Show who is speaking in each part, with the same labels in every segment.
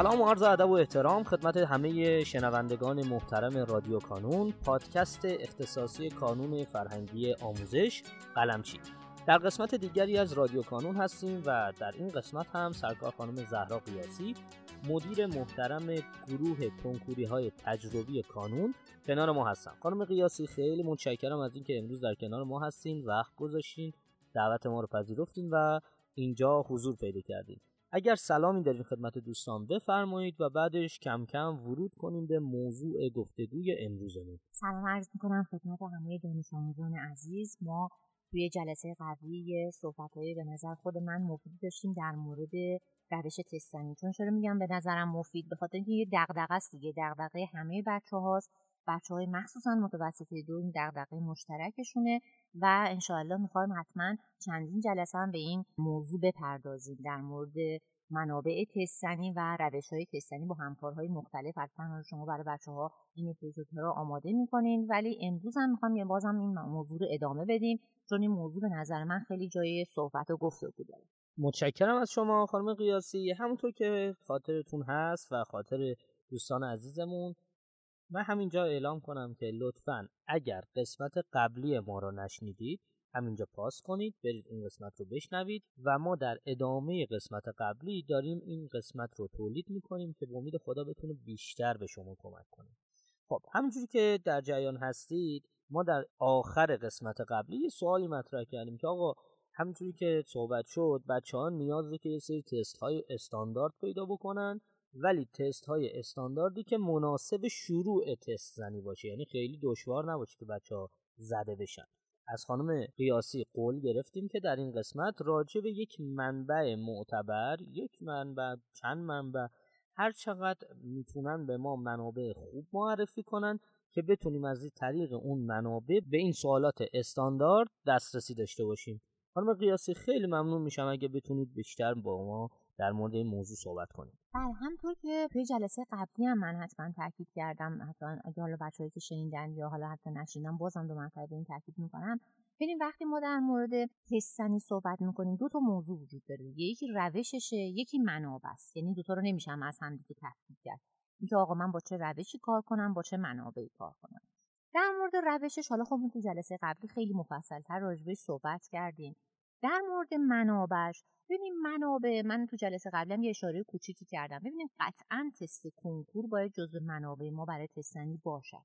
Speaker 1: سلام و عرض ادب و احترام خدمت همه شنوندگان محترم رادیو کانون پادکست اختصاصی کانون فرهنگی آموزش قلمچی. در قسمت دیگری از رادیو کانون هستیم و در این قسمت هم سرکار خانم زهرا قیاسی مدیر محترم گروه کنکوری های تجربی کانون کنار ما هستن. خانم قیاسی خیلی متشکرم از اینکه امروز در کنار ما هستین وقت گذاشتین دعوت ما رو پذیرفتین و اینجا حضور پیدا کردین. اگر سلامی دارین خدمت دوستان بفرمایید و بعدش کم کم ورود کنیم به موضوع گفتگوی امروزمون.
Speaker 2: سلام عرض می‌کنم خدمت همه دانش آموزان عزیز. ما توی جلسه قبلی صحبت به نظر خود من مفید داشتیم در مورد روش تستنی چون چرا میگم به نظرم مفید؟ به خاطر اینکه یه دغدغه است دیگه. دغدغه همه بچه هاست بچه های مخصوصا متوسطه دو این دغدغه مشترکشونه. و انشاءالله می‌خوایم حتما چندین جلسه هم به این موضوع بپردازیم. در مورد منابع تستنی و روش های تستنی با همکارهای مختلف. حتما شما برای بچه ها این اپیزود رو آماده می‌کنین. ولی امروز هم می‌خوایم یه بازم این موضوع رو ادامه بدیم چون این موضوع به نظر من خیلی جای صحبت و گفتگو داره.
Speaker 1: متشکرم از شما خانم قیاسی. همونطور که خاطرتون هست و خاطر دوستان عزیزمون من همینجا اعلام کنم که لطفا اگر قسمت قبلی ما رو نشنیدید همینجا پاس کنید برید این قسمت رو بشنوید و ما در ادامه قسمت قبلی داریم این قسمت رو تولید می‌کنیم که به امید خدا بتونه بیشتر به شما کمک کنه. خب همینجوری که در جریان هستید ما در آخر قسمت قبلی یه سوالی مطرح کردیم که آقا همینجوری که صحبت شد بچه ها نیازه که یه سری تست های استاندارد پیدا بکنن ولی تست های استانداردی که مناسب شروع تست زنی باشه. یعنی خیلی دشوار نباشه که بچه ها زده بشن. از خانم قیاسی قول گرفتیم که در این قسمت راجع به یک منبع معتبر یک منبع چند منبع هر چقدر می‌تونن به ما منابع خوب معرفی کنن که بتونیم از طریق اون منابع به این سوالات استاندارد دسترسی داشته باشیم. خانم قیاسی خیلی ممنون میشم اگه بتونید بیشتر با ما در مورد این موضوع صحبت کنیم.
Speaker 2: بله همطور که توی جلسه قبلی هم من حتما تاکید کردم حتی اگه حالا بچه‌ای که شنیدن یا حالا حتی نشیدن بازم دو مرتبه به این تاکید می‌کنم ببین وقتی ما در مورد تستنی صحبت می‌کنیم دو تا موضوع وجود داره. یکی روششه یکی منابع است. یعنی دوتا رو نمیشم از هم دیگه تفکیک کرد. اینکه آقا من با چه روشی کار کنم با چه منابعی کار کنم. در مورد روشش حالا خب تو جلسه قبلی خیلی مفصلتر راجبش صحبت کردیم. در مورد منابعش ببینیم منابع من تو جلسه قبلی هم یه اشاره کوچیکی کردم. ببینیم قطعا تست کنکور باید جزو منابع ما برای تستنی باشد.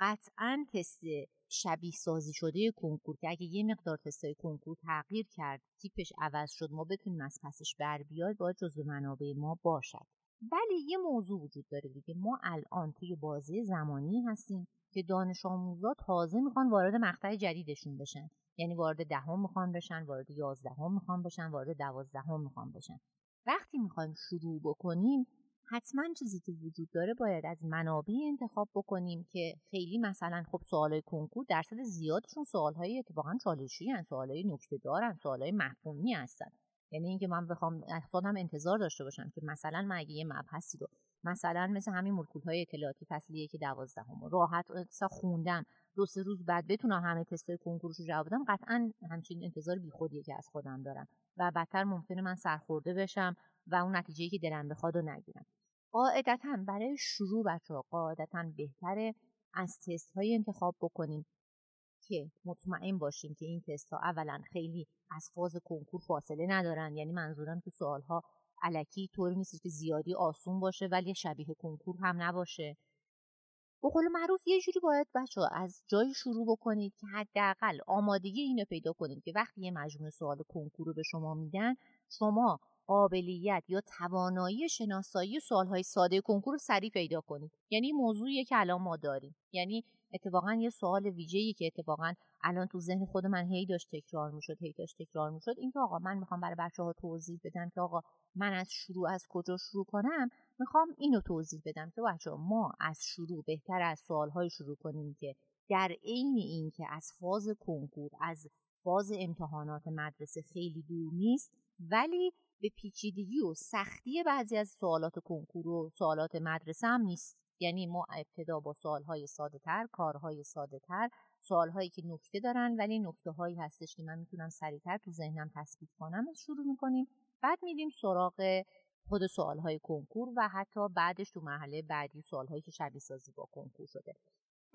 Speaker 2: قطعا تست شبیه سازی شده کنکور که اگه یه مقدار تستای کنکور تغییر کرد تیپش عوض شد ما بتونیم از پسش بر بیاد باید جزو منابع ما باشد. ولی یه موضوع وجود داره دیگه. ما الان توی بازی زمانی هستیم که دانش آموزا تازه می‌خوان وارد مقطع جدیدشون بشن. یعنی وارد دهم می‌خوان بشن وارد یازدهم می‌خوان بشن وارد دوازدهم می‌خوان بشن. وقتی می‌خوایم شروع بکنیم حتما چیزی که وجود داره باید از منابع انتخاب بکنیم که خیلی مثلا خب سوالای کنکور درصد زیادشون سوالهای اتفاقا چالشی هن سوالای نکته دارن سوالای مفهومی هستن. یعنی اینکه من بخوام خودم انتظار داشته باشم که مثلا من اگه یه مبحثی رو مثلا مثل همین مولکول های اطلاعاتی فصل یک دوازدهم راحت خوندم دو سه روز بعد بتونم همه تستای کنکورش رو جواب بدم قطعا همچین انتظار بیخودیه که از خودم دارم و بدتر ممکنه من سرخورده بشم و اون نتیجه که دلم بخواد رو نگیرم. قاعدتا برای شروع بچه قاعدتا بهتره از تست های انتخاب بکنیم که مطمئن باشیم که این تست ها اولا خیلی از فاز کنکور فاصله ندارن. یعنی منظورم که سوال ها علکی طوری نیست که زیادی آسون باشه ولی شبیه کنکور هم نباشه. به قول معروف یه جوری باید بچه از جایی شروع بکنید که حداقل آمادگی اینو پیدا کنید که وقتی یه مجموعه سوال کنکور رو به شما میدن شما قابلیت یا توانایی شناسایی سوالهای ساده کنکور رو سریع پیدا کنید. یعنی موضوعیه که الان ما داریم. یعنی اتفاقا یه سوال ویژه‌ای که اتفاقا الان تو ذهن خود من هی داشت تکرار می‌شد هی داشت تکرار می‌شد اینکه آقا من می‌خوام برای بچه ها توضیح بدم که آقا من از شروع از کجا شروع کنم می‌خوام اینو توضیح بدم که بچه ما از شروع بهتر از سوالهای شروع کنیم که در عین اینکه از فاز کنکور از فاز امتحانات مدرسه خیلی دور نیست ولی به پیچیدگی و سختی بعضی از سوالات کنکور و سوالات مدرسه هم نیست. یعنی ما ابتدا با سوالهای ساده تر کارهای ساده تر سوالهایی که نکته دارن ولی نکته هایی هستش که من می‌تونم سریعتر تو ذهنم تثبیت کنم شروع می‌کنیم. بعد میریم سراغ خود سوالهای کنکور و حتی بعدش تو مرحله بعدی سوالهایی که شبیه سازی با کنکور شده.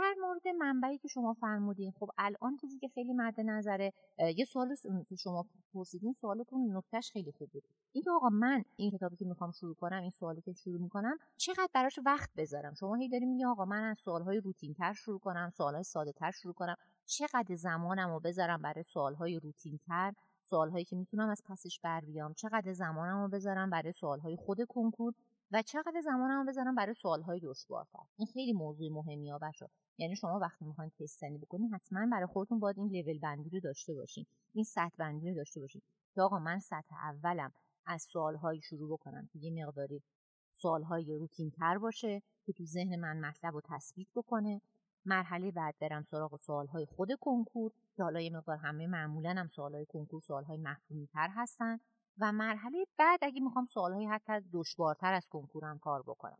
Speaker 2: در مورد منبعی که شما فرمودین خب الان چیزی که خیلی مد نظره یه سوال که شما پرسیدین سوالتون نکتهش خیلی خوب بود اینکه آقا من این کتابی که می‌خوام شروع کنم این سوالی که شروع می‌کنم چقدر براش وقت بذارم؟ شما هی داریم میگی آقا من از سوالهای روتین تر شروع کنم سوالهای ساده تر شروع کنم. چقدر زمانم رو بذارم برای سوالهای روتین تر سوالهایی که می‌تونم از پسش بر بیام. چقدر زمانم رو بذارم برای سوالهای خود کنکور؟ و چقدر زمانم رو بذارم برای سوالهای دشوارتر. این خیلی موضوع مهمی ها بچه یعنی شما وقتی می‌خواین تستنی بکنین حتما برای خودتون باید این لول بندی رو داشته باشین. این سطح بندی رو داشته باشین. که آقا من سطح اولم از سوالهایی شروع بکنم که یه مقداری سوالهای روتین تر باشه که تو ذهن من مطلب رو تثبیت بکنه. مرحله بعد برم سراغ سوالهای خود کنکور که حالا یه مقدار همه معمولا هم سوالهای کنکور سوالهای مفهومی تر هستن. و مرحله بعد اگه می‌خوام سوالهای حتی دشوارتر از کنکورم کار بکنم.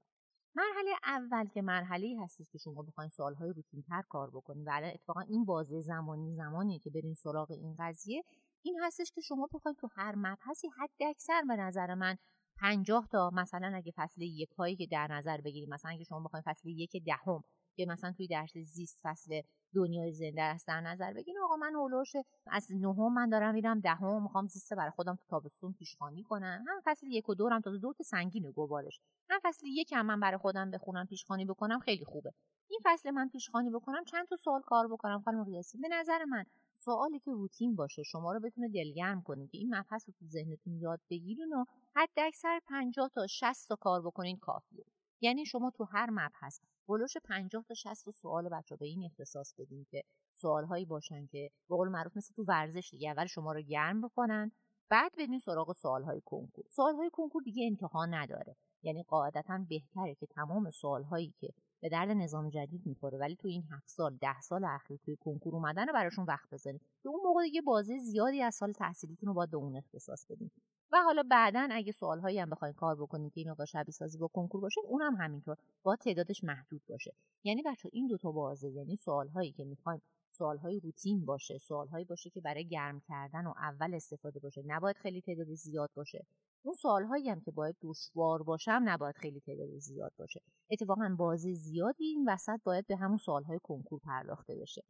Speaker 2: مرحله اول که مرحله هستش که شما بخواین سوالهای روتین تر کار بکنید و الان اتفاقا این بازه زمانی زمانی که برین سراغ این قضیه این هستش که شما بخواید تو هر مبحثی حد اکثر به نظر من پنجاه تا مثلا اگه فصل یک هایی که در نظر بگیریم مثلا اگه شما بخواید فصل یک دهم که مثلا توی درس زیست فصل دنیای زنده است در نظر بگیرین آقا من اولوش از نهم من دارم میرم دهم می‌خوام زیست برای خودم تو تابستون پیشخوانی کنم. هم فصل یک و دو هم تا دو تا سنگین گوارش. هم فصل یک هم من برای خودم بخونم پیشخوانی بکنم خیلی خوبه. این فصل من پیشخوانی بکنم چند تا سوال کار بکنم خانم قیاسی؟ به نظر من سوالی که روتین باشه شما رو بتونه دلگرم کنه که این مبحث رو تو ذهنتون یاد بگیرین و حد اکثر 50 تا 60 تا کار بکنین کافیه. یعنی شما تو هر مبحث بلوش 50 تا 60 سوال بچه به این اختصاص بدین که سوالهایی باشن که به قول معروف مثل تو ورزش دیگه اول شما رو گرم بکنن بعد بدین سراغ سوالهای کنکور. سوالهای کنکور دیگه انتها نداره. یعنی قاعدتا بهتره که تمام سوالهایی که به درد نظام جدید می‌خوره ولی تو این هفت سال ده سال اخیر توی کنکور اومدن رو براشون وقت بذارین که اون موقع دیگه بازه زیادی از سال تحصیلیتون رو باید به اون اختصاص بدین. و حالا بعدا اگه سوالهایی هم بخواین کار بکنید که این شبیه سازی با کنکور باشه اونم همینطور با تعدادش محدود باشه. یعنی بچه این دوتا بازه یعنی سوالهایی که می‌خواین سوالهای روتین باشه سوالهایی باشه که برای گرم کردن و اول استفاده باشه. نباید خیلی تعداد زیاد باشه. اون سوالهایی هم که باید دشوار باشم نباید خیلی تعداد زیاد باشه. اتفاقا بازه زیادی این وسط باید به همون سوالهای کنکور پرداخته بشه.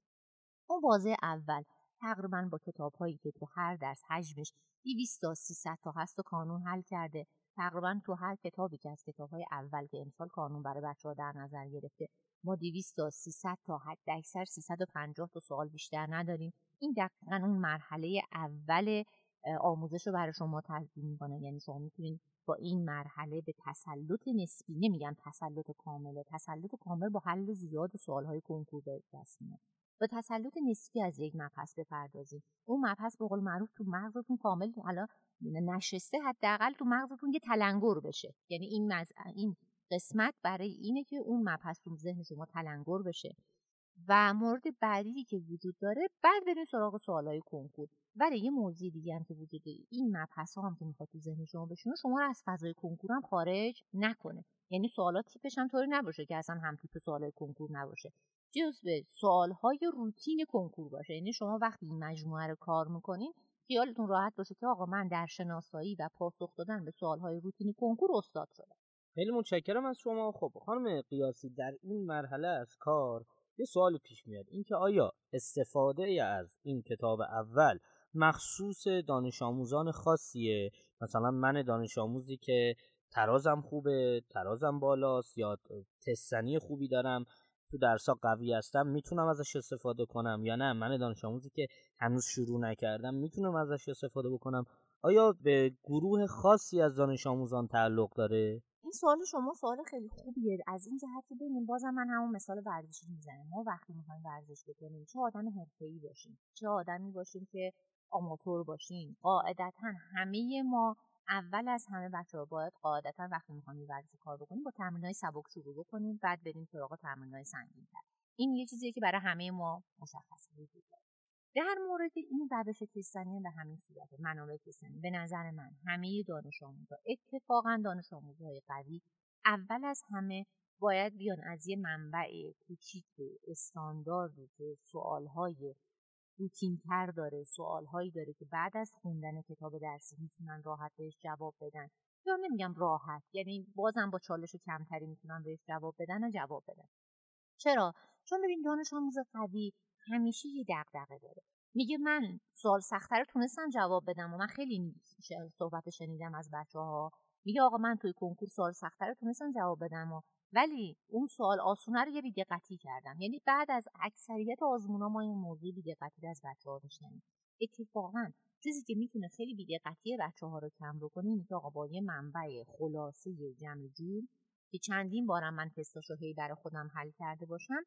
Speaker 2: اون بازه اول تقریبا با کتاب هایی که تو هر درس حجمش 200 تا 300 تا هست و کانون حل کرده. تقریبا تو هر کتابی که از کتاب های اول که امسال کانون برای بچه ها در نظر گرفته ما 200 تا 300 تا حد اکثر 350 تا سوال بیشتر نداریم. این دقیقا اون مرحله اول آموزش رو برای شما تدوین می‌کنه. یعنی شما می‌تونید با این مرحله به تسلط نسبی نمیگم تسلط کامله تسلط کامل با حل زیاد سوالهای کنکور به دست میاد. با تسلط نسبی از یک مبحث بپردازیم. اون مبحث به قول معروف تو مغزتون کامل حالا نشسته حداقل تو مغزتون یه تلنگر بشه. یعنی این مز... این قسمت برای اینه که اون مبحث تو ذهن شما تلنگر بشه. و مورد بعدی که وجود داره بعد بریم سراغ سوالای کنکور. ولی یه موضوع دیگه هم که وجود این مبحث هم که می‌خواد تو ذهن شما بشونه شما رو از فضای کنکور هم خارج نکنه. یعنی سوالات تیپش هم طوری نباشه که اصلا هم تیپ سوالای کنکور نباشه. جزو سوالهای روتین کنکور باشه. یعنی شما وقتی این مجموعه رو کار می‌کنین خیالتون راحت باشه که آقا من در شناسایی و پاسخ دادن به سوالهای روتین کنکور استاد شدم.
Speaker 1: خیلی متشکرم از شما. خب خانم قیاسی در این مرحله از کار یه سوال پیش میاد. اینکه آیا استفاده از این کتاب اول مخصوص دانش آموزان خاصیه. مثلا من دانش آموزی که ترازم خوبه ترازم بالاست یا تستنی خوبی دارم تو درسا قوی هستم می‌تونم ازش استفاده کنم یا نه؟ من دانش آموزی که هنوز شروع نکردم می‌تونم ازش استفاده بکنم. آیا به گروه خاصی از دانش آموزان تعلق داره؟
Speaker 2: این سوال شما سوال خیلی خوبیه. از این جهت که ببینیم بازم من همون مثال ورزشی می‌زنم. ما وقتی می‌خوایم ورزش بکنیم چه آدم حرفه‌ای باشیم چه آدمی باشیم که آماتور باشیم قاعدتا همه ما اول از همه بچه ها باید قاعدتا وقتی می‌خوایم ورزش کار بکنیم با های سبک شروع بکنیم بعد بریم سراغ های سنگین این یه چیزیه که برای همه ما مشخصه. وجود داره در مورد این روش تستنی به همین صورت منابع تستنی به نظر من همه دانش آموزا اتفاقا دانش آموزهای قوی اول از همه باید بیان از یه منبع کوچیک استانداردی که سوالهای روتینتر داره سوالهایی داره که بعد از خوندن کتاب درسی می‌تونن راحت بهش جواب بدن. یا نمیگم راحت یعنی بازم با چالش کمتری می‌تونم بهش جواب بدن و جواب بدن. چرا؟ چون ببین دانش آموز قوی همیشه یه دغدغه داره. میگه من سوال سختتر تونستم جواب بدم و من خیلی صحبت شنیدم از بچه ها میگه آقا من توی کنکور سوال سختتر تونستم جواب بدم و ولی اون سوال آسونه رو یه بیدقتی کردم. یعنی بعد از اکثریت آزمونا ما این موضوع بیدقتی از بچه ها میشنیم اتفاقا چیزی که می‌تونه خیلی بیدقتی بچه ها رو کم بکنه اینه که آقا با یه منبع خلاصه جمع جور که چندین بارم من تستاشو هی برای خودم حل کرده باشم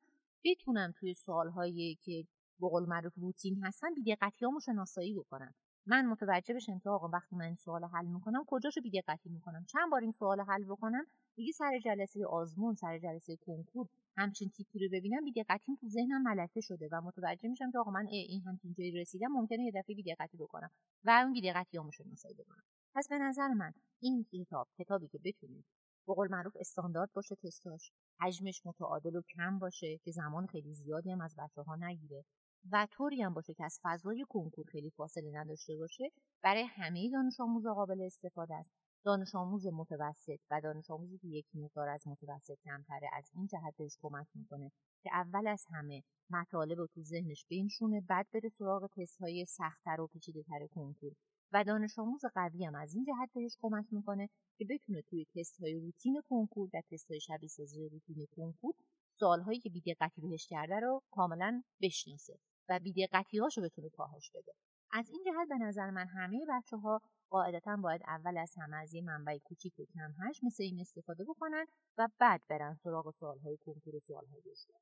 Speaker 2: بتونم توی سوالهایی که بقول معروف روتین هستن بیدقتی هامو شناسایی بکنم. من متوجه بشم که آقا وقتی من سوال حل می‌کنم کجاشو بیدقتی می‌کنم؟ چند بار این سوال حل بکنم؟ دیگه سر جلسه آزمون سر جلسه کنکور همچین تیپی رو ببینم بیدقتیم تو ذهنم ملکه شده و متوجه میشم که آقا من این همچین جایی رسیدم ممکنه یه دفعه بیدقتی بکنم و اون بیدقتیامو شناسایی بکنم پس به نظر من این کتاب کتابی که بتونید به قول معروف استاندارد باشه تستاش حجمش متعادل و کم باشه که زمان خیلی زیادی هم از بچه ها نگیره. و طوری هم باشه که از فضای کنکور خیلی فاصله نداشته باشه برای همه دانش آموز قابل استفاده است. دانش آموز متوسط و دانش آموزی که یک مقدار از متوسط کمتره از این جهت بهش کمک می‌کنه که اول از همه مطالب رو تو ذهنش بنشونه بعد بره سراغ تست های سختتر و پیچیده تر کنکور. و دانش آموز قوی هم از این جهت بهش کمک می‌کنه که بتونه توی تست های روتین کنکور و تست های شبیه سازی روتین کنکور سوالهایی که بیدقتی بهش کرده رو کاملا بشناسه و بیدقتی هاشو بتونه کاهش بده. از این جهت به نظر من همه بچه ها قاعدتا باید اول از همه از یه منبع کوچیک و کم هش مثل این استفاده بکنن و بعد برن سراغ سوالهای کنکور و سوالهای بیشتر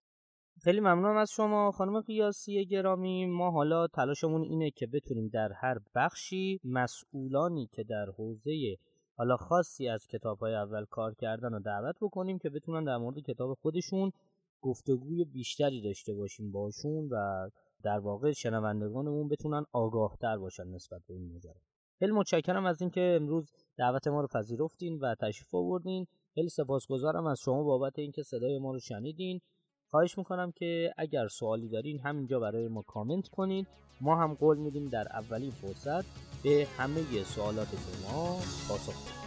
Speaker 1: خیلی ممنونم از شما خانم قیاسی گرامی. ما حالا تلاشمون اینه که بتونیم در هر بخشی مسئولانی که در حوزه حالا خاصی از کتاب های اول کار کردن و دعوت بکنیم که بتونن در مورد کتاب خودشون گفتگوی بیشتری داشته باشیم باشون و در واقع شنوندگانمون بتونن آگاهتر باشن نسبت به این ماجرا. خیلی متشکرم از اینکه امروز دعوت ما رو پذیرفتین و تشریف آوردین. خیلی سپاسگزارم از شما بابت اینکه صدای ما رو شنیدین. خواهش می‌کنم که اگر سوالی دارین همینجا برای ما کامنت کنید ما هم قول میدیم در اولین فرصت به همه سوالات شما پاسخ